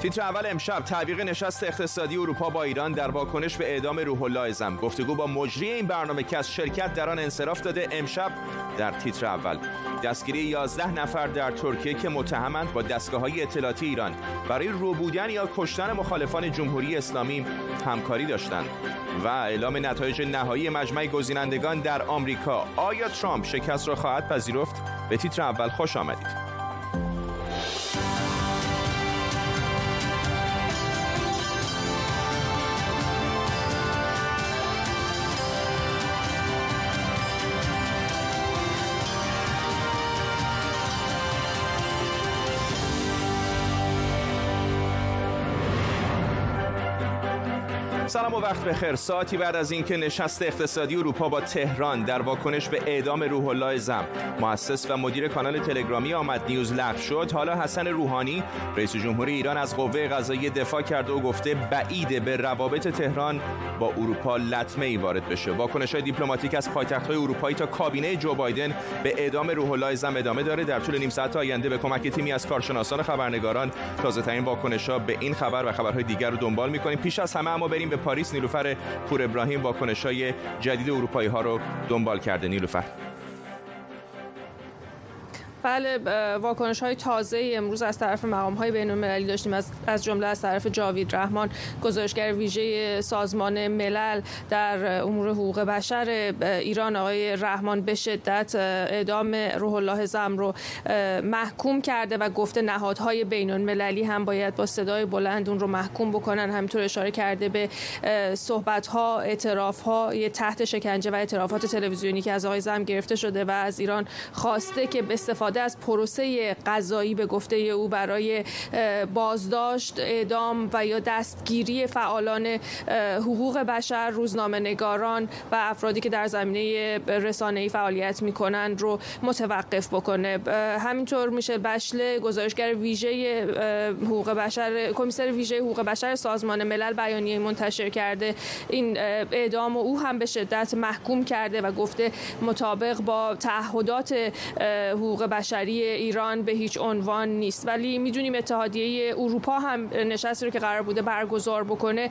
تیتر اول امشب تعویق نشست اقتصادی اروپا با ایران در واکنش به اعدام روح الله ازم گفتگو با مجری این برنامه که از شرکت در آن انصراف داده امشب در تیتر اول. دستگیری 11 نفر در ترکیه که متهمند با دستگاه های اطلاعاتی ایران برای روبودن یا کشتن مخالفان جمهوری اسلامی همکاری داشتند و اعلام نتایج نهایی مجمع گزینندگان در آمریکا. آیا ترامپ شکست را خواهد پذیرفت؟ به تیتر اول خوش آمدید. سلام و وقت بخیر. ساعتی بعد از اینکه نشست اقتصادی اروپا با تهران در واکنش به اعدام روح الله زم مؤسس و مدیر کانال تلگرامی آمد. نیوز لغو شد. حالا حسن روحانی رئیس جمهور ایران از قوه قضایی دفاع کرده و گفته بعیده به روابط تهران با اروپا لطمه ای وارد بشه. واکنش های دیپلماتیک از پایتخت های اروپایی تا کابینه جو بایدن به اعدام روح الله زم ادامه داره. در طول نیم ساعت آینده به کمک تیمی از کارشناسان خبرنگاران تازه ترین واکنش ها به این خبر و خبرهای دیگر رو دنبال می‌کنیم. پیش از همه اما بریم به پاریس نیلوفر پور ابراهیم واکنش های جدید اروپایی ها رو دنبال کرده. نیلوفر. بله واکنش های تازه امروز از طرف مقام های بین المللی داشتیم. از, از جمله از طرف جاوید رحمان گزارشگر ویژه سازمان ملل در امور حقوق بشر ایران آقای رحمان به شدت اعدام روح الله زم رو محکوم کرده و گفته نهادهای بین المللی هم باید با صدای بلند اون رو محکوم بکنن. همینطور اشاره کرده به صحبت ها اعتراف ها تحت شکنجه و اعترافات تلویزیونی که از آقای زم گرفته شده و از ایران خواسته که به استفاده از پروسه قضایی به گفته او برای بازداشت اعدام و یا دستگیری فعالان حقوق بشر روزنامه نگاران و افرادی که در زمینه رسانه‌ای فعالیت می‌کنند رو متوقف بکنه. همینطور میشه بشله گزارشگر ویژه حقوق بشر کمیسر ویژه حقوق بشر سازمان ملل بیانیه منتشر کرده. این اعدام او هم به شدت محکوم کرده و گفته مطابق با تعهدات حقوق بشر بشری ایران به هیچ عنوان نیست. ولی می‌دونیم اتحادیه اروپا هم نشستی رو که قرار بوده برگزار بکنه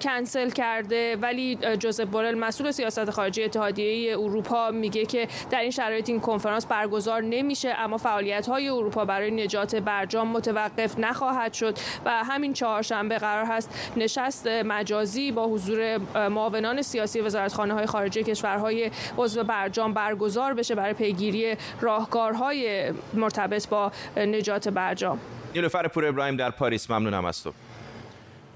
کنسل کرده. ولی جوزف بورل مسئول سیاست خارجی اتحادیه اروپا میگه که در این شرایط این کنفرانس برگزار نمیشه اما فعالیت های اروپا برای نجات برجام متوقف نخواهد شد و همین چهارشنبه قرار هست نشست مجازی با حضور معاونان سیاسی وزارتخانه های خارجه کشورهای عضو برجام برگزار بشه برای پیگیری راهکارهای مرتبط با نجات برجام. نیلوفر پور ابراهیم در پاریس ممنونم از تو.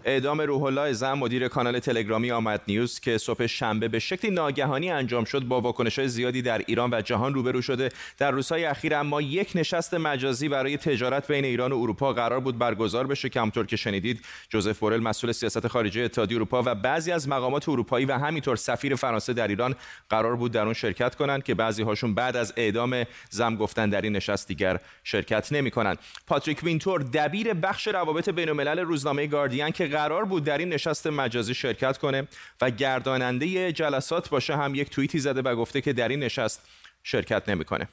اعدام روح الله زم مدیر کانال تلگرامی آمد نیوز که صبح شنبه به شکلی ناگهانی انجام شد با واکنش زیادی در ایران و جهان روبرو شده. در روزهای اخیر اما یک نشست مجازی برای تجارت بین ایران و اروپا قرار بود برگزار بشه که همطور که شنیدید جوزف بورل مسئول سیاست خارجی اتحادیه اروپا و بعضی از مقامات اروپایی و همینطور سفیر فرانسه در ایران قرار بود در اون شرکت کنند که بعضی هاشون بعد از اعدام زم گفتن در این نشست دیگر شرکت نمی‌کنند. پاتریک وینتور دبیر بخش روابط بین الملل روزنامه گاردین که قرار بود در این نشست مجازی شرکت کنه و گرداننده جلسات باشه هم یک توییتی زده و گفته که در این نشست شرکت نمی‌کنه.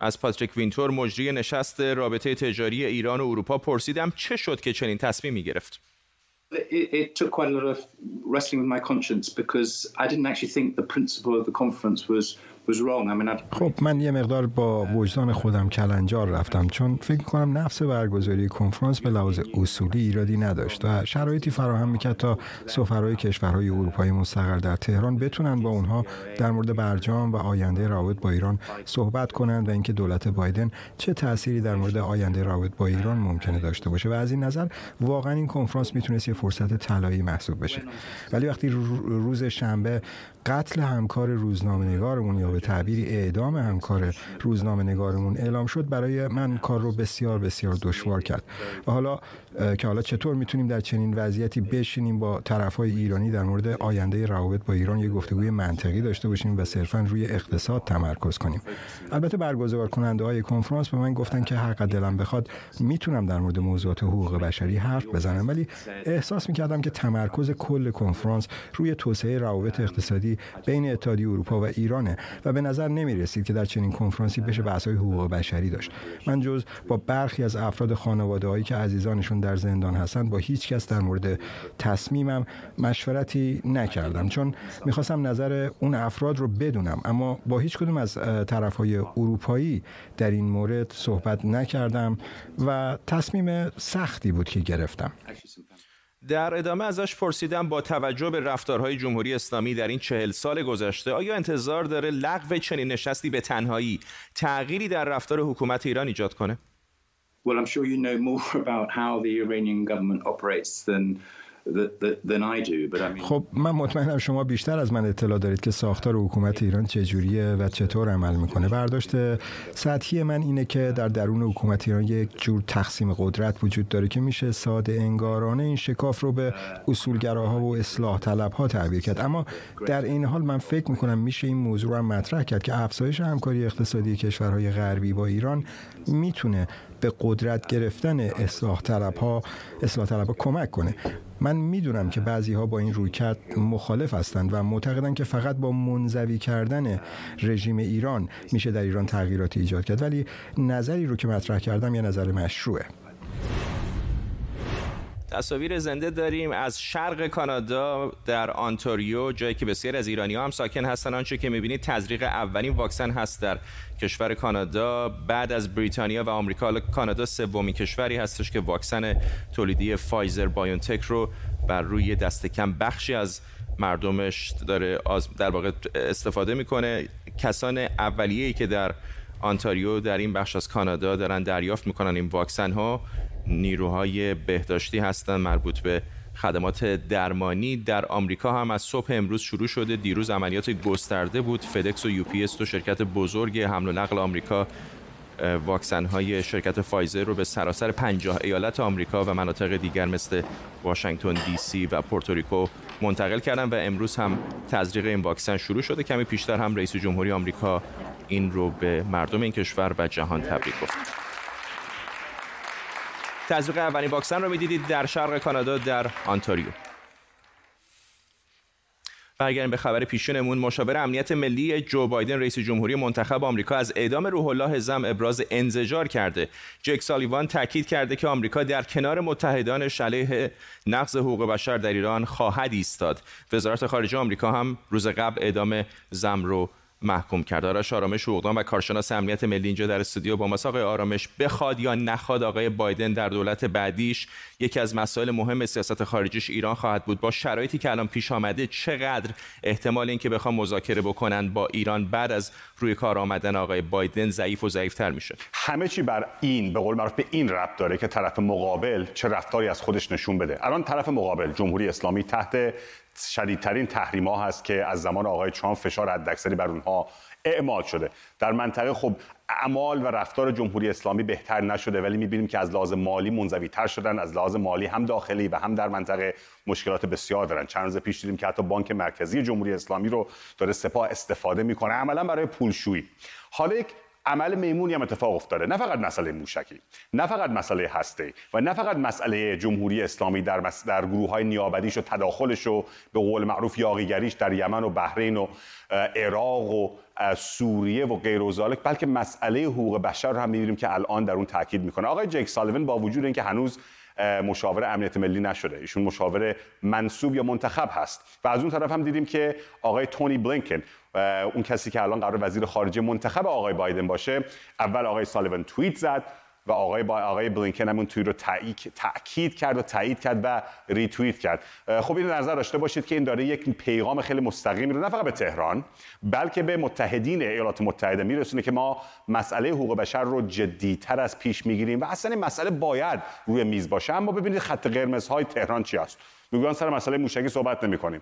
از پاتریک وینتور مجری نشست رابطه تجاری ایران و اروپا پرسیدم چه شد که چنین تصمیمی گرفت. It, took quite a lot of wrestling with my conscience because I didn't actually think the principle of the conference was خب من یه مقدار با وجدان خودم کلنجار رفتم چون فکر کنم نفس برگزاری کنفرانس به لحاظ اصولی ایرادی نداشت و شرایطی فراهم می‌کرد تا سفرهای کشورهای اروپایی مستقر در تهران بتونن با اونها در مورد برجام و آینده روابط با ایران صحبت کنند و اینکه دولت بایدن چه تأثیری در مورد آینده روابط با ایران ممکنه داشته باشه. و از این نظر واقعا این کنفرانس می‌تونست یه فرصت طلایی محسوب بشه. ولی وقتی روز شنبه قتل همکار روزنامه نگارمون یا به تعبیری اعدام همکار روزنامه نگارمون اعلام شد برای من کار رو بسیار بسیار دشوار کرد. و حالا که حالا چطور می‌تونیم در چنین وضعیتی بشینیم با طرفهای ایرانی در مورد آینده روابط با ایران یک گفتگوی منطقی داشته باشیم و صرفا روی اقتصاد تمرکز کنیم. البته برگزار کننده های کنفرانس به من گفتن که هر دلم بخواد می‌تونم در مورد موضوعات حقوق بشری حرف بزنم ولی احساس می‌کردم که تمرکز کل کنفرانس روی توسعه روابط اقتصادی بین اتحادیه اروپا و ایرانه. به نظر نمی رسید که در چنین کنفرانسی بشه بحث های حقوق بشری داشت. من جز با برخی از افراد خانواده هایی که عزیزانشون در زندان هستند با هیچ کس در مورد تصمیمم مشورتی نکردم. چون می‌خواستم نظر اون افراد رو بدونم اما با هیچ کدوم از طرف های اروپایی در این مورد صحبت نکردم و تصمیم سختی بود که گرفتم. در ادامه ازش پرسیدم با توجه به رفتارهای جمهوری اسلامی در این چهل سال گذشته آیا انتظار داره لغو چنین نشستی به تنهایی تغییری در رفتار حکومت ایران ایجاد کنه؟ Well, I'm sure you know more about how the Iranian government operates خب من مطمئنم شما بیشتر از من اطلاع دارید که ساختار حکومت ایران چجوریه و چطور عمل می‌کنه. برداشت سطحی من اینه که در درون حکومت ایران یک جور تقسیم قدرت وجود داره که میشه ساده انگارانه این شکاف رو به اصولگراها و اصلاح طلب ها تعبیر کرد. اما در این حال من فکر می‌کنم میشه این موضوع رو مطرح کرد که افزایش همکاری اقتصادی کشورهای غربی با ایران می‌تونه به قدرت گرفتن اصلاح طلب ها اصلاح طلب ها کمک کنه. من می‌دونم که بعضی ها با این رویکرد مخالف هستند و معتقدند که فقط با منزوی کردن رژیم ایران میشه در ایران تغییراتی ایجاد کرد. ولی نظری رو که مطرح کردم یه نظر مشروعه. تصاویر زنده داریم از شرق کانادا در آنتاریو جایی که بسیار از ایرانی هم ساکن هستن. آنچه که می‌بینید تزریق اولین واکسن هست در کشور کانادا. بعد از بریتانیا و آمریکا کانادا سومین کشوری هستش که واکسن تولیدی فایزر بایونتک رو بر روی دست کم بخشی از مردمش داره در واقع استفاده می‌کنه. کسان اولیه‌ای که در آنتاریو در این بخش از کانادا دارن دریافت می‌کنن این واکسن ها نیروهای بهداشتی هستند مربوط به خدمات درمانی. در آمریکا هم از صبح امروز شروع شده. دیروز عملیات گسترده بود. فدکس و یو پی اس شرکت بزرگ حمل و نقل آمریکا واکسن های شرکت فایزر رو به سراسر 50 ایالت آمریکا و مناطق دیگر مثل واشنگتن دی سی و پورتوریکو منتقل کردن و امروز هم تزریق این واکسن شروع شده. کمی پیشتر هم رئیس جمهوری آمریکا این رو به مردم این کشور و جهان تبریک گفت. تزریق اولین واکسن رو می‌دیدید در شرق کانادا در آنتاریو. برگردیم به خبر پیشینمون. مشاور امنیت ملی جو بایدن رئیس جمهوری منتخب آمریکا از اعدام روح الله زم ابراز انزجار کرده. جک سالیوان تاکید کرده که آمریکا در کنار متحدانش علیه نقض حقوق بشر در ایران خواهد ایستاد. وزارت خارجه آمریکا هم روز قبل اعدام زم رو محکوم کرد. آرش آرامش حقوقدان و کارشناس امنیت ملی اینجا در استودیو با ماست. آرامش بخواد یا نخواد آقای بایدن در دولت بعدیش یکی از مسائل مهم سیاست خارجیش ایران خواهد بود. با شرایطی که الان پیش آمده چقدر احتمال اینکه بخوام مذاکره بکنن با ایران بعد از روی کار آمدن آقای بایدن ضعیف و ضعیفتر میشه؟ همه چی بر این به قول معروف به این ربط داره که طرف مقابل چه رفتاری از خودش نشون بده. الان طرف مقابل جمهوری اسلامی تحت شدیدترین تحریم ها هست که از زمان آقای ترامپ فشار حداکثری بر اونها اعمال شده. در منطقه خب اعمال و رفتار جمهوری اسلامی بهتر نشده ولی می‌بینیم که از لحاظ مالی منزوی تر شدن از لحاظ مالی هم داخلی و هم در منطقه مشکلات بسیار دارن. چند روز پیش دیدیم که حتی بانک مرکزی جمهوری اسلامی رو داره سپاه استفاده می‌کنه عملا برای پولشویی. حالا یک عمل میمونی هم اتفاق افتاده. نه فقط مسئله موشکی نه فقط مسئله هسته و نه فقط مسئله جمهوری اسلامی در, مس... در گروه های نیابدیش و تداخلش و به قول معروف یاغیگریش در یمن و بحرین و عراق و سوریه و غیر و بلکه مسئله حقوق بشر رو هم می‌بینیم که الان در اون تاکید می‌کنه. آقای جک سالیون با وجود اینکه هنوز مشاور امنیت ملی نشده ایشون مشاور منصوب یا منتخب هست و از اون طرف هم دیدیم که آقای تونی بلینکن اون کسی که الان قرار وزیر خارجه منتخب آقای بایدن باشه اول آقای سالیون توییت زد و آقای با آقای بلینکن همون توی رو تاکید کرد و تایید کرد و ریتوییت کرد. خب این نظر داشته باشید که این داره یک پیغام خیلی مستقیم رو نه فقط به تهران بلکه به متحدین ایالات متحده. میرسونه که ما مسئله حقوق بشر رو جدیتر از پیش می‌گیریم و اصلا این مسئله باید روی میز باشه. اما ببینید خط قرمزهای تهران چی است. میگن سر مسئله موشکی صحبت نمی کنیم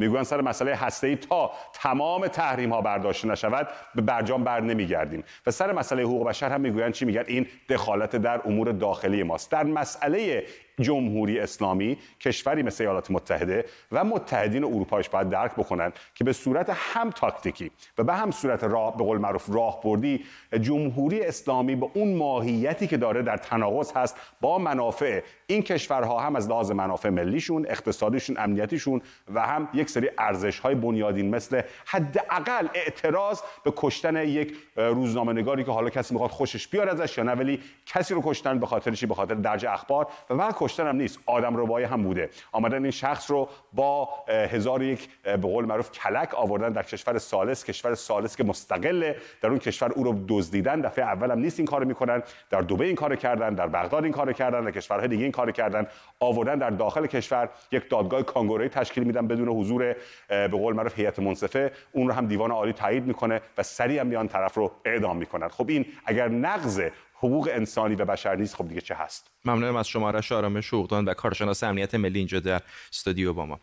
می‌گویند سر مسئله هسته ای تا تمام تحریم ها برداشته نشود به برجام بر نمیگردیم. و سر مسئله حقوق بشر هم می‌گویند چی میگن؟ این دخالت در امور داخلی ماست. در مسئله جمهوری اسلامی کشوری مثل ایالات متحده و متحدین اروپایش باید درک بکنند که به صورت هم تاکتیکی و به هم صورت راه به قول معروف راهبردی جمهوری اسلامی به اون ماهیتی که داره در تناقض هست با منافع این کشورها هم از لحاظ منافع ملیشون اقتصادیشون امنیتیشون و هم یک سری ارزش های بنیادین مثل حداقل اعتراض به کشتن یک روزنامه نگاری که حالا کسی می‌خواد خوشش بیار ازش یا نه ولی کسی رو کشتن به خاطر چی؟ به خاطر درج اخبار و من کشتن هم نیست. آدم ربایی هم بوده. آمدن این شخص رو با هزار یک به قول معروف کلک آوردن در کشور سالس. کشور سالس که مستقله. در اون کشور او رو دزدیدن. دفعه اول هم نیست این کارو می‌کنن. در دبی این کارو کردن. در بغداد این کارو کردن. در کشورهای دیگه این کارو کردن. آوردن در داخل کشور. یک دادگاه کانگورویی تشکیل میدن بدون حضور به قول معروف هیئت منصفه. اون رو هم دیوان عالی تایید می‌کنه و سریع هم میان طرف رو اعدام می‌کنن. خب این اگر نقض حقوق انسانی و بشر نیست. خب دیگه چه هست؟ ممنونم از شمارش آرامش حقوقدان و کارشناس امنیت ملی اینجا در استودیو با ما.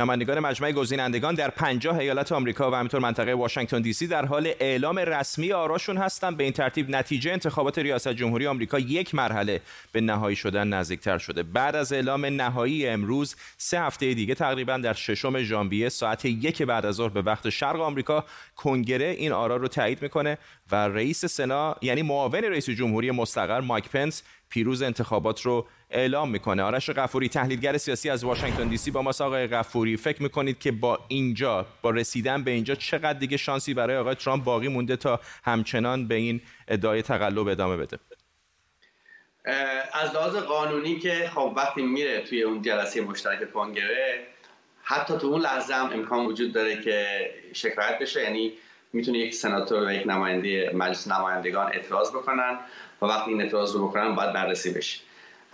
نمایندگان مجمع گزینندگان در 50 ایالت آمریکا و همینطور منطقه واشنگتن دی سی در حال اعلام رسمی آراشون هستند به این ترتیب نتیجه انتخابات ریاست جمهوری آمریکا یک مرحله به نهایی شدن نزدیکتر شده. بعد از اعلام نهایی امروز سه هفته دیگه تقریبا در ششم ژانویه ساعت یک بعد از ظهر به وقت شرق آمریکا کنگره این آرا رو تایید می‌کنه و رئیس سنا یعنی معاون رئیس جمهوری مستقر مایک پنس پیروز انتخابات رو اعلام می‌کنه. آرش غفوری تحلیلگر سیاسی از واشنگتن دی سی با ما آقای غفوری فکر می‌کنید که با اینجا با رسیدن به اینجا چقدر دیگه شانسی برای آقای ترامپ باقی مونده تا همچنان به این ادعای تقلب ادامه بده؟ از لحاظ قانونی که خب وقتی میره توی اون جلسه مشترک کنگره حتی تو اون لحظه هم امکان وجود داره که شکایت بشه. یعنی می‌تونه یک سناتور و یک نماینده مجلس نمایندگان اعتراض بکنن و وقتی این اعتراض رو بکنن باید بررسی بشه.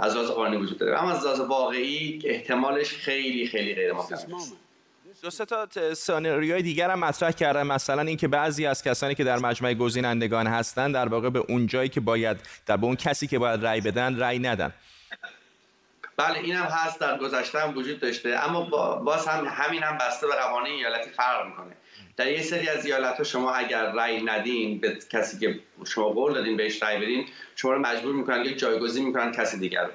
از لحاظ قانونی وجود داره. اما از لحاظ واقعی احتمالش خیلی خیلی غیر مطمئن است. دو سه تا سناریوی دیگر هم مطرح کردن. مثلا اینکه بعضی از کسانی که در مجمع گزینندگان هستند در واقع به اون جایی که باید در به اون کسی که باید رأی بدن رأی ندن. بله این هم هست در گذشته هم وجود داشته. اما باز هم همین هم بسته به قوانین ایالتی فرق می‌کنه. در یه سری از ایالت ها شما اگر رأی ندین به کسی که شما قول دادین بهش رأی بدین شما رو مجبور می‌کنن یک جایگزین می‌کنن کسی دیگر رو.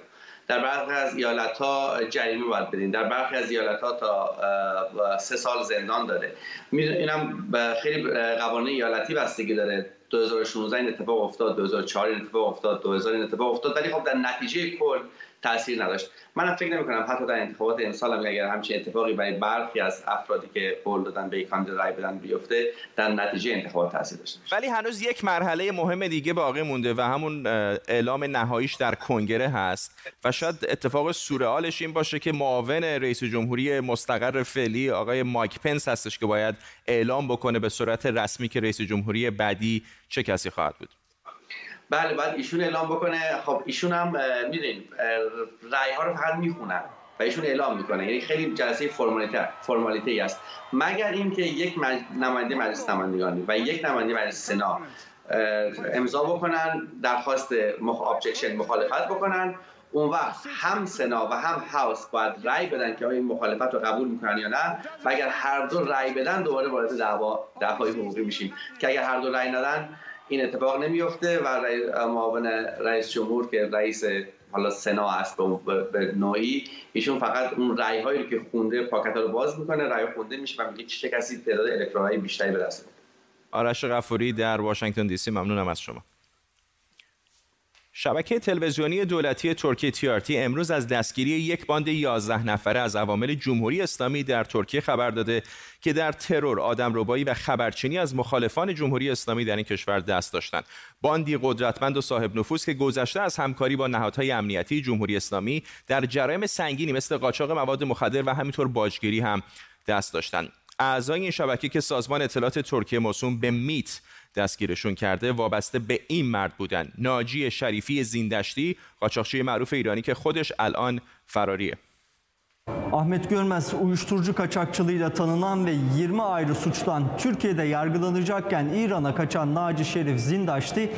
در برخی از ایالت ها جریمه باید بدین. در برخی از ایالت ها تا سه سال زندان داره. اینم خیلی قوانین ایالتی بستگی داره. 2016 این اتفاق افتاد 2004 این اتفاق افتاد 2000 این اتفاق افتاد ولی خب در نتیجه کل تاثیر نداشت. من فکر نمی کنم حتی در انتخابات امسال هم اگر همچین اتفاقی برای برخی از افرادی که قول دادن به کاندید رای بدن بیفته در نتیجه انتخابات تاثیر داشته ولی هنوز یک مرحله مهم دیگه باقی مونده و همون اعلام نهاییش در کنگره هست و شاید اتفاق سورئالش این باشه که معاون رئیس جمهوری مستقر فعلی آقای مایک پنس هستش که باید اعلام بکنه به صورت رسمی که رئیس جمهوری بعدی چه کسی خواهد بود؟ بله بعد ایشون اعلام بکنه. خب ایشون هم می‌دونین رأی ها رو فقط می‌خونن و ایشون اعلام می‌کنه. یعنی خیلی جلسه فرمالیته فرمالیته ای است. مگر اینکه یک نماینده مجلس نمایندگان و یک نماینده مجلس سنا امضا بکنن درخواست مخ... مخالفت بکنن اون وقت هم سنا و هم هاوس باید رأی بدن که آیا این مخالفت رو قبول می‌کنن یا نه؟ و اگر هر دو رأی بدن دوباره وارد دعوا دعوای حقوقی میشیم. که اگر هر دو رأی ندن این اتفاق نمیفته و معاون رئیس جمهور که رئیس حالا سنا هست به نوعی ایشون فقط اون رأی هایی رو که خونده پاکت رو باز می‌کنه رأی خونده میشه و میگه چه کسی تعداد الکترونهای بیشتری به دست آرش غفوری در واشنگتن دی سی. ممنونم از شما. شبکه تلویزیونی دولتی ترکیه تیارتی امروز از دستگیری یک باند 11 نفره از عوامل جمهوری اسلامی در ترکیه خبر داده که در ترور، آدمربایی و خبرچینی از مخالفان جمهوری اسلامی در این کشور دست داشتند. باندی قدرتمند و صاحب نفوذ که گذشته از همکاری با نهادهای امنیتی جمهوری اسلامی در جرایم سنگینی مثل قاچاق مواد مخدر و همینطور باجگیری هم دست داشتند. اعضای این شبکه که سازمان اطلاعات ترکیه موسوم به میت دستگیرشون کرده وابسته به این مرد بودن ناجی شریفی زیندشتی قاچاقچی معروف ایرانی که خودش الان فراریه Ahmet Görmez uyuşturucu kaçakçılığıyla tanınan ve 20 ayrı suçtan Türkiye'de yargılanacakken İran'a kaçan Naci Şerif Zindaşti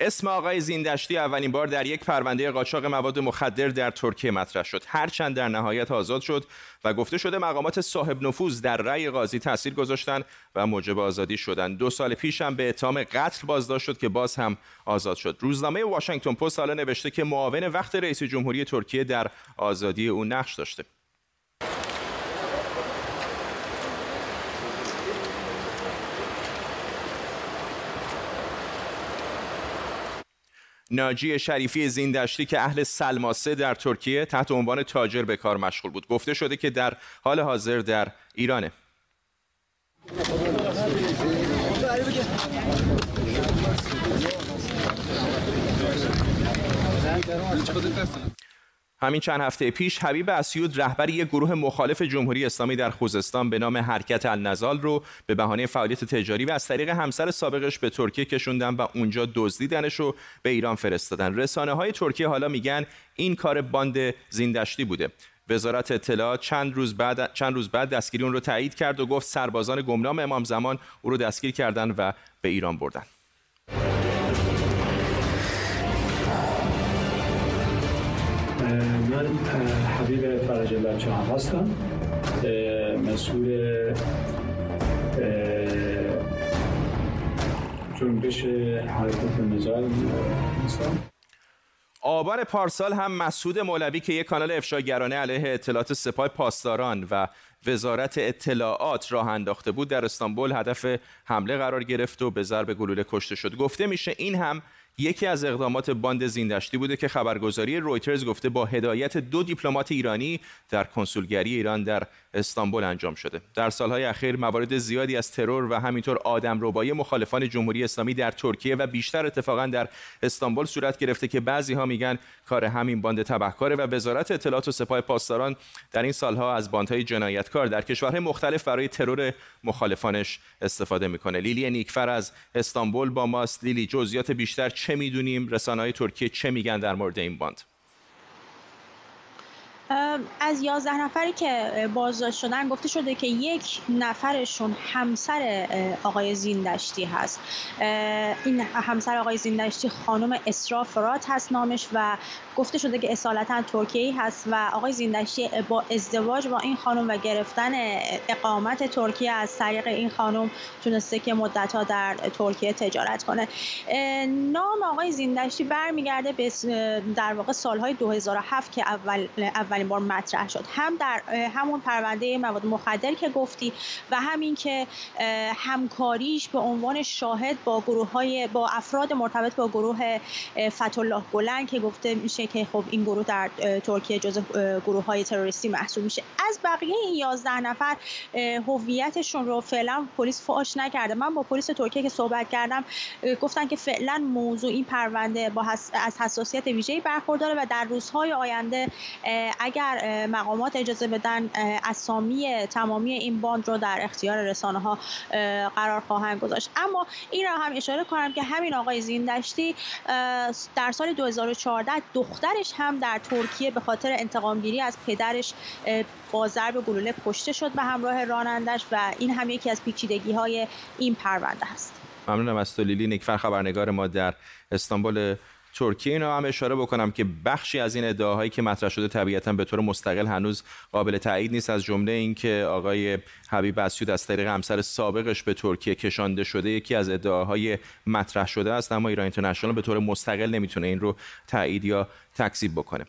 اسم آقای زیندشتی اولین بار در یک پرونده قاچاق مواد مخدر در ترکیه مطرح شد. هرچند در نهایت آزاد شد و گفته شده مقامات صاحب نفوذ در رأی قاضی تاثیر گذاشتند و موجب آزادی شدند دو سال پیش هم به اتهام قتل بازداشت شد که باز هم آزاد شد. روزنامه واشنگتن پست حالا نوشته که معاون وقت رئیس جمهوری ترکیه در آزادی او نقش داشته. ناجی شریفی زیندشتی که اهل سلماسه در ترکیه تحت عنوان تاجر به کار مشغول بود. گفته شده که در حال حاضر در ایرانه. همین چند هفته پیش حبیب اسیود رهبر یک گروه مخالف جمهوری اسلامی در خوزستان به نام حرکت النزال رو به بهانه فعالیت تجاری و از طریق همسر سابقش به ترکیه کشوندن و اونجا دزدیدنش رو به ایران فرستادن. رسانه های ترکیه حالا میگن این کار باند زیندشتی بوده. وزارت اطلاعات چند روز بعد چند روز بعد دستگیری اون رو تایید کرد و گفت سربازان گمنام امام زمان او رو دستگیر کردن و به ایران بردن. من حبیب فرج الله هستم. مسئول جنبش حرکت هستم. آبان پارسال هم مسعود مولوی که یک کانال افشاگرانه علیه اطلاعات سپاه پاسداران و وزارت اطلاعات راه انداخته بود در استانبول هدف حمله قرار گرفت و به ضرب گلوله کشته شد. گفته میشه این هم یکی از اقدامات باند زیندشتی بوده که خبرگزاری رویترز گفته با هدایت دو دیپلمات ایرانی در کنسولگری ایران در استانبول انجام شده. در سالهای اخیر موارد زیادی از ترور و همینطور آدم ربایی مخالفان جمهوری اسلامی در ترکیه و بیشتر اتفاقا در استانبول صورت گرفته که بعضی ها میگن کار همین باند تبهکاره و وزارت اطلاعات و سپاه پاسداران در این سالها از باندهای جنایتکار در کشورهای مختلف برای ترور مخالفانش استفاده می‌کنه. لیلی نیکفر از استانبول با ماست. لیلی جزئیات بیشتر چه می‌دونیم رسانه‌های ترکیه چه میگن در مورد این باند؟ از یازده نفری که بازداشت شدن گفته شده که یک نفرشون همسر آقای زیندشتی هست. این همسر آقای زیندشتی خانم اسرا فرات هست نامش و گفته شده که اصالتا ترکیه هست و آقای زیندشتی با ازدواج با این خانم و گرفتن اقامت ترکیه از طریق این خانم تونسته که مدت ها در ترکیه تجارت کنه. نام آقای زیندشتی برمیگرده به در واقع سالهای 2007 که اول اولین بار مطرح شد. هم در همون پرونده مواد مخدر که گفتی و همین که همکاریش به عنوان شاهد با گروه های با افراد مرتبط با گروه فتولاه گلن که گفته میشه که خب این گروه در ترکیه جزء گروه های تروریستی محسوب میشه. از بقیه این 11 نفر هویتشون رو فعلا پلیس فاش نکرده. من با پلیس ترکیه که صحبت کردم گفتن که فعلا موضوع این پرونده با از حساسیت ویژه‌ای برخورداره و در روزهای آینده اگر مقامات اجازه بدن اسامی تمامی این باند رو در اختیار رسانه ها قرار خواهند گذاشت. اما این را هم اشاره کنم که همین آقای زیندشتی در سال 2014 دخترش هم در ترکیه به خاطر انتقام گیری از پدرش با ضرب گلوله کشته شد به همراه رانندش و این هم یکی از پیچیدگی های این پرونده است. ممنونم از تو لیلی. نکفر خبرنگار ما در استانبول ترکیه اینو هم اشاره بکنم که بخشی از این ادعاهایی که مطرح شده طبیعتا به طور مستقل هنوز قابل تایید نیست از جمله اینکه آقای حبیب اسیود از طریق همسر سابقش به ترکیه کشانده شده یکی از ادعاهای مطرح شده است اما ایران اینترنشنال به طور مستقل نمی‌تونه این رو تایید یا تکذیب بکنه.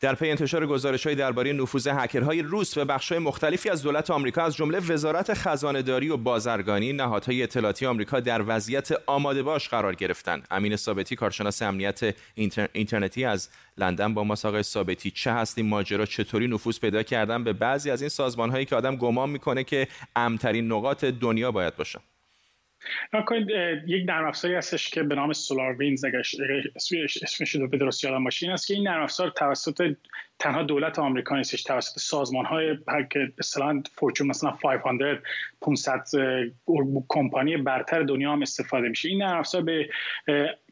در پی انتشار گزارش‌های درباره نفوذ هکرهای روس به بخش‌های مختلفی از دولت آمریکا از جمله وزارت خزانه‌داری و بازرگانی نهادهای اطلاعاتی آمریکا در وضعیت آماده باش قرار گرفتند. امین ثابتی کارشناس امنیت اینترنتی از لندن با ما آقای ثابتی چه هست ماجرا چطوری نفوذ پیدا کردن به بعضی از این سازمان‌هایی که آدم گمان می‌کنه که امترین نقاط دنیا باید باشن کنید یک نرم افزاری هستش که به نام سولار وینز اسمش رو به یادم باشه است که این نرم افزار توسط تنها دولت آمریکا نیستش توسط سازمان های که اصطلاحا فورچون مثلا 500 500 کمپانی برتر دنیا هم استفاده میشه. این نرم افزار به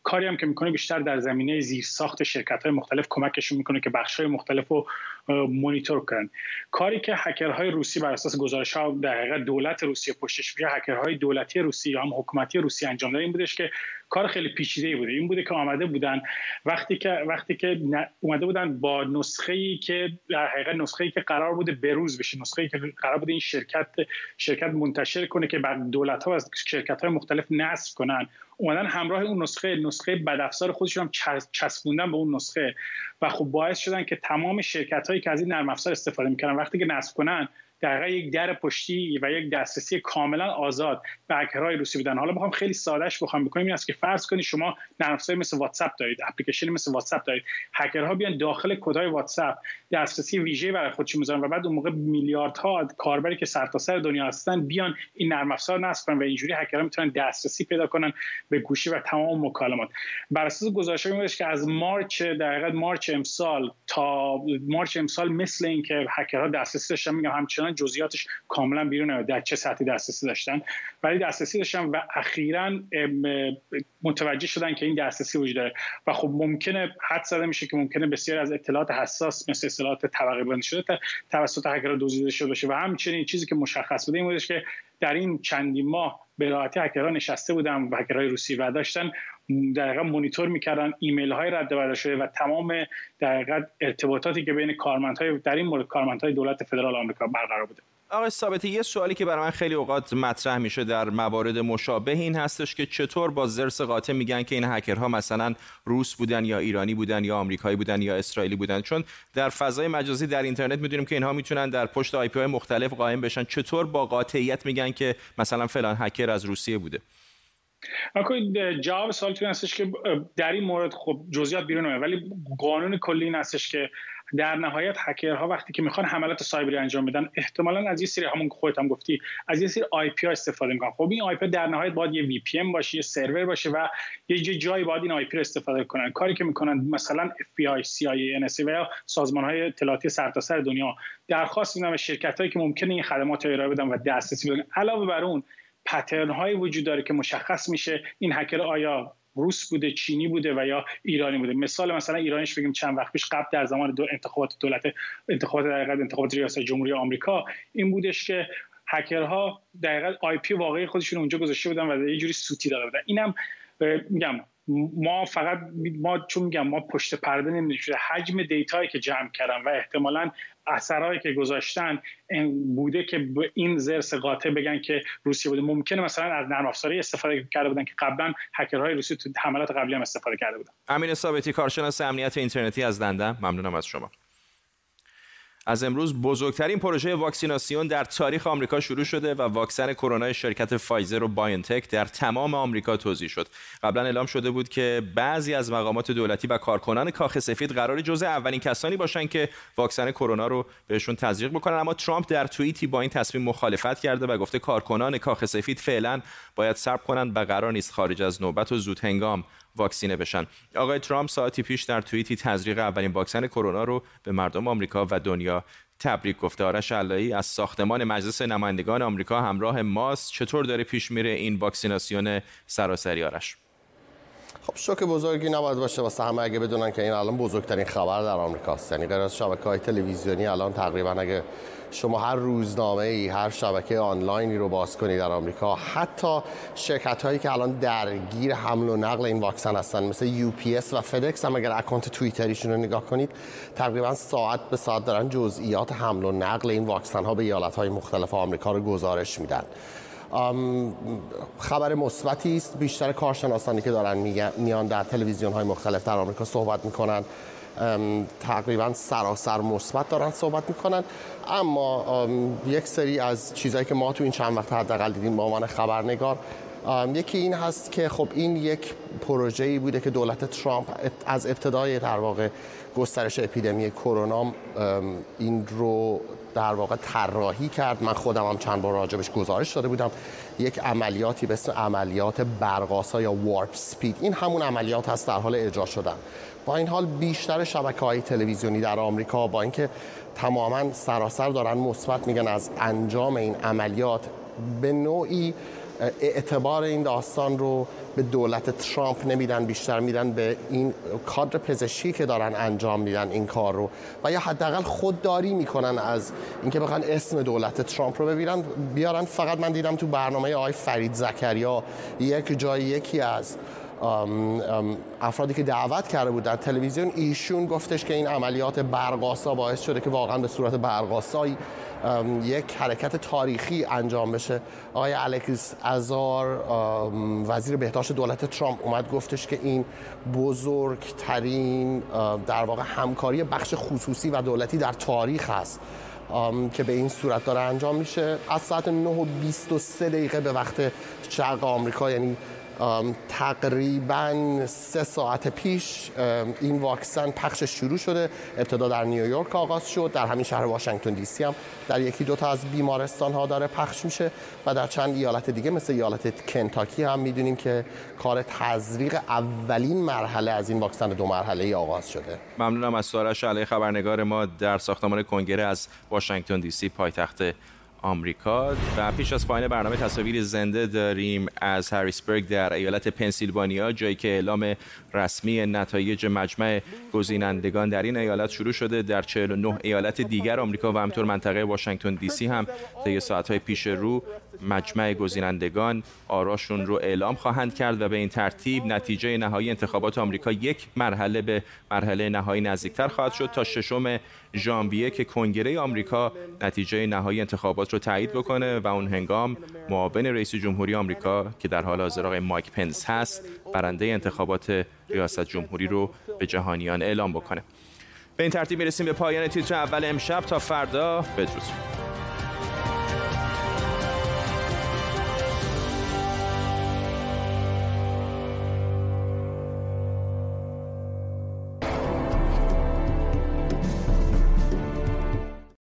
کاری هم که می‌کنه بیشتر در زمینه زیر ساخت شرکت های مختلف کمکشون می‌کنه که بخش های مختلف رو مونیتور کنن کاری که هکرهای روسی بر اساس گزارش ها در دولت روسیه پشتش یا هکرهای دولتی روسی یا هم حکومتی روسی انجام دادن این بودش که کار خیلی پیچیده بوده. این بوده که آمده بودن وقتی که وقتی که اومده بودن با نسخه ای که در حقیقت نسخه ای که قرار بوده بروز بشه نسخه ای که قرار بوده این شرکت شرکت منتشر کنه که بعد دولت ها از شرکت های مختلف نصب کنن. اومدن همراه اون نسخه نسخه بدافزار خودشون هم چسبوندن به اون نسخه. و خب باعث شدن که تمام شرکت هایی که از این نرم افزار استفاده می‌کنن وقتی که نصب کنن در یک در پشتی و یک دسترسی کاملا آزاد به هکرهای روسی بودن. حالا می‌خوام خیلی سادهش بخوام بکنیم این است که فرض کنید شما نرم مثل واتساپ دارید اپلیکیشن مثل واتساپ دارید. هکرها بیان داخل کدهای واتساپ دسترسی ویژه برای خودشون می‌ذارن و بعد اون موقع میلیاردها کاربری که سرتاسر سر دنیا هستن بیان این نرم افزار نصب و اینجوری هکرها می‌تونن دسترسی پیدا کنن به گوشی و تمام مکالمات. بر اساس گزارش‌های که از مارچ در مارچ امسال تا مارچ امسال مثل اینکه هکرها دسترسی داشتن میگم همچنان جزئیاتش کاملا بیرون در چه سطحی دسترسی داشتن. ولی دسترسی داشتن و اخیرا متوجه شدن که این دسترسی وجود داره. و خب ممکنه حد زده میشه که ممکنه بسیار از اطلاعات حساس مثل اطلاعات طبقه بندی شده توسط هکرها دزدیده شده باشه. و همچنین چیزی که مشخص بوده این که در این چندین ماه به راحتی هکرها نشسته بودن و هکرهای روسی و داشتن. در مونیتور می‌کردن ایمیل های رد و شده و تمام در ارتباطاتی که بین کارمندهای در این مورد کارمندهای دولت فدرال آمریکا برقرار بوده. آقای ثابتی یه سوالی که برای من خیلی اوقات مطرح میشه در موارد مشابه این هستش که چطور با ضرس قاطع میگن که این هکرها مثلا روس بودن یا ایرانی بودن یا آمریکایی بودن یا اسرائیلی بودن؟ چون در فضای مجازی در اینترنت می‌دونیم که اینها می‌تونن در پشت IP مختلف قائم بشن. چطور با قاطعیت میگن که مثلا فلان هکر از روسیه بوده؟ جواب سوالتون هستش که در این مورد خب جزئیات بیرون ولی قانون کلی این هستش که در نهایت هکرها وقتی که می‌خوان حملات سایبری انجام بدن احتمالا از یه سری همون خودت هم گفتی از یه سری IP ها استفاده می‌کنن. خب این IP در نهایت باید یه VPN باشه یه سرور باشه و یه جایی باید این IP رو استفاده کنن. کاری که می‌کنن مثلا اف بی آی سی آی ای و یا سازمان های اطلاعاتی سرتاسر دنیا. درخواست میدن به شرکت هایی که ممکنه این خدمات رو ارائه بدن و دسترسی بدن. علاوه بر اون pattern هایی وجود داره که مشخص میشه این هکر آیا روس بوده چینی بوده و یا ایرانی بوده. مثال مثلا ایرانیش بگیم چند وقت پیش قبل در زمان دو انتخابات دولت انتخابات در انتخابات ریاست جمهوری آمریکا این بودش که هکرها دقیقا IP واقعی خودشون اونجا گذاشته بودن و یه جوری سوتی داده بودن. اینم میگم ما فقط ما چون میگم ما پشت پرده نمی‌دونیم حجم data یی که جمع کردن و احتمالا اثرهایی که گذاشتن بوده که به این ضرس قاطع بگن که روسیه بوده. ممکنه مثلا از نرم افزاری استفاده کرده بودن که قبلا هکرهای روسی تو حملات قبلی هم استفاده کرده بودن. امین ثابتی کارشناس امنیت اینترنتی از لندن ممنونم از شما. از امروز بزرگترین پروژه واکسیناسیون در تاریخ آمریکا شروع شده و واکسن کرونا شرکت فایزر و بایونتک در تمام آمریکا توزیع شد. قبلا اعلام شده بود که بعضی از مقامات دولتی و کارکنان کاخ سفید قراره جزء اولین کسانی باشن که واکسن کرونا رو بهشون تزریق بکنن اما ترامپ در توییتی با این تصمیم مخالفت کرده و گفته کارکنان کاخ سفید فعلا باید صبر کنند و قرار نیست خارج از نوبت و زود هنگام واکسینه بشن. آقای ترامپ ساعتی پیش در توییتی تزریق اولین واکسن کرونا رو به مردم آمریکا و دنیا تبریک گفته. آرش علایی از ساختمان مجلس نمایندگان آمریکا همراه ماست. چطور داره پیش میره این واکسیناسیون سراسری آرش؟ خب شوک بزرگی نباید باشه واسه همه. اگه بدونن که این الان بزرگترین خبر در آمریکاست یعنی غیر از شبکه های تلویزیونی الان تقریبا اگه شما هر روزنامه ای هر شبکه آنلاینی رو باز کنید در آمریکا حتی شرکت هایی که الان درگیر حمل و نقل این واکسن هستن مثل یو پی اس و فدکس هم اگر account توییتریشون رو نگاه کنید تقریبا ساعت به ساعت دارن جزئیات حمل و نقل این واکسن ها به ایالت های مختلف آمریکا رو گزارش میدن. خبر مثبتی است. بیشتر کارشناسانی که دارن میان در تلویزیون های مختلف در آمریکا صحبت می‌کنن. تقریبا سراسر مثبت دارن صحبت می‌کنن. اما یک سری از چیزهایی که ما تو این چند وقت حداقل دیدیم به عنوان خبرنگار یکی این هست که خب این یک پروژه ای بوده که دولت ترامپ از ابتدای در واقع گسترش اپیدمی کرونا این رو در واقع طراحی کرد. من خودم هم چند بار راجبش گزارش داده بودم. یک عملیاتی به اسم عملیات برقاسا یا وارپ سپید این همون عملیات هست در حال اجرا شدن. با این حال بیشتر شبکه های تلویزیونی در آمریکا با اینکه تماما سراسر دارن مثبت میگن از انجام این عملیات به نوعی اعتبار این داستان رو به دولت ترامپ نمیدن بیشتر میدن به این کادر پزشکی که دارن انجام میدن این کار رو. و یا حداقل خودداری می‌کنن از اینکه بخوان اسم دولت ترامپ رو ببینن بیارن فقط من دیدم تو برنامه آقای فرید زکریا یک جای یکی از افرادی که دعوت کرده بود در تلویزیون ایشون گفتش که این عملیات برقاسا باعث شده که واقعا به صورت برقاسایی یک حرکت تاریخی انجام بشه. آقای الکس ازار وزیر بهداشت دولت ترامپ اومد گفتش که این بزرگترین در واقع همکاری بخش خصوصی و دولتی در تاریخ هست که به این صورت داره انجام میشه. از ساعت 9 و 23 دقیقه به وقت شرق آمریکا یعنی تقریبا سه ساعت پیش این واکسن پخش شروع شده. ابتدا در نیویورک آغاز شد در همین شهر واشنگتن دی سی هم. در یکی دو تا از بیمارستان ها داره پخش میشه و در چند ایالت دیگه مثل ایالت کنتاکی هم می‌دونیم که کار تزریق اولین مرحله از این واکسن دو مرحله ای آغاز شده. ممنونم از سوالش علی خبرنگار ما در ساختمان کنگره از واشنگتن دی سی پایتخت آمریکا. و پیش از پایان برنامه تصاویر زنده داریم از هریسبرگ در ایالت پنسیلوانیا جایی که اعلام رسمی نتایج مجمع گزینندگان در این ایالت شروع شده. در 49 ایالت دیگر آمریکا و همطور منطقه واشنگتن دی سی هم طی ساعت‌های پیش رو مجمع گزینندگان آراشون رو اعلام خواهند کرد و به این ترتیب نتیجه نهایی انتخابات آمریکا یک مرحله به مرحله نهایی نزدیکتر خواهد شد تا ششم ژانویه که کنگره آمریکا نتیجه نهایی انتخابات رو تایید بکنه و اون هنگام معاون رئیس جمهوری آمریکا که در حال حاضر آقای مایک پنس هست برنده انتخابات ریاست جمهوری رو به جهانیان اعلام بکنه. به این ترتیب می‌رسیم به پایان تیتر اول امشب. تا فردا بدرود.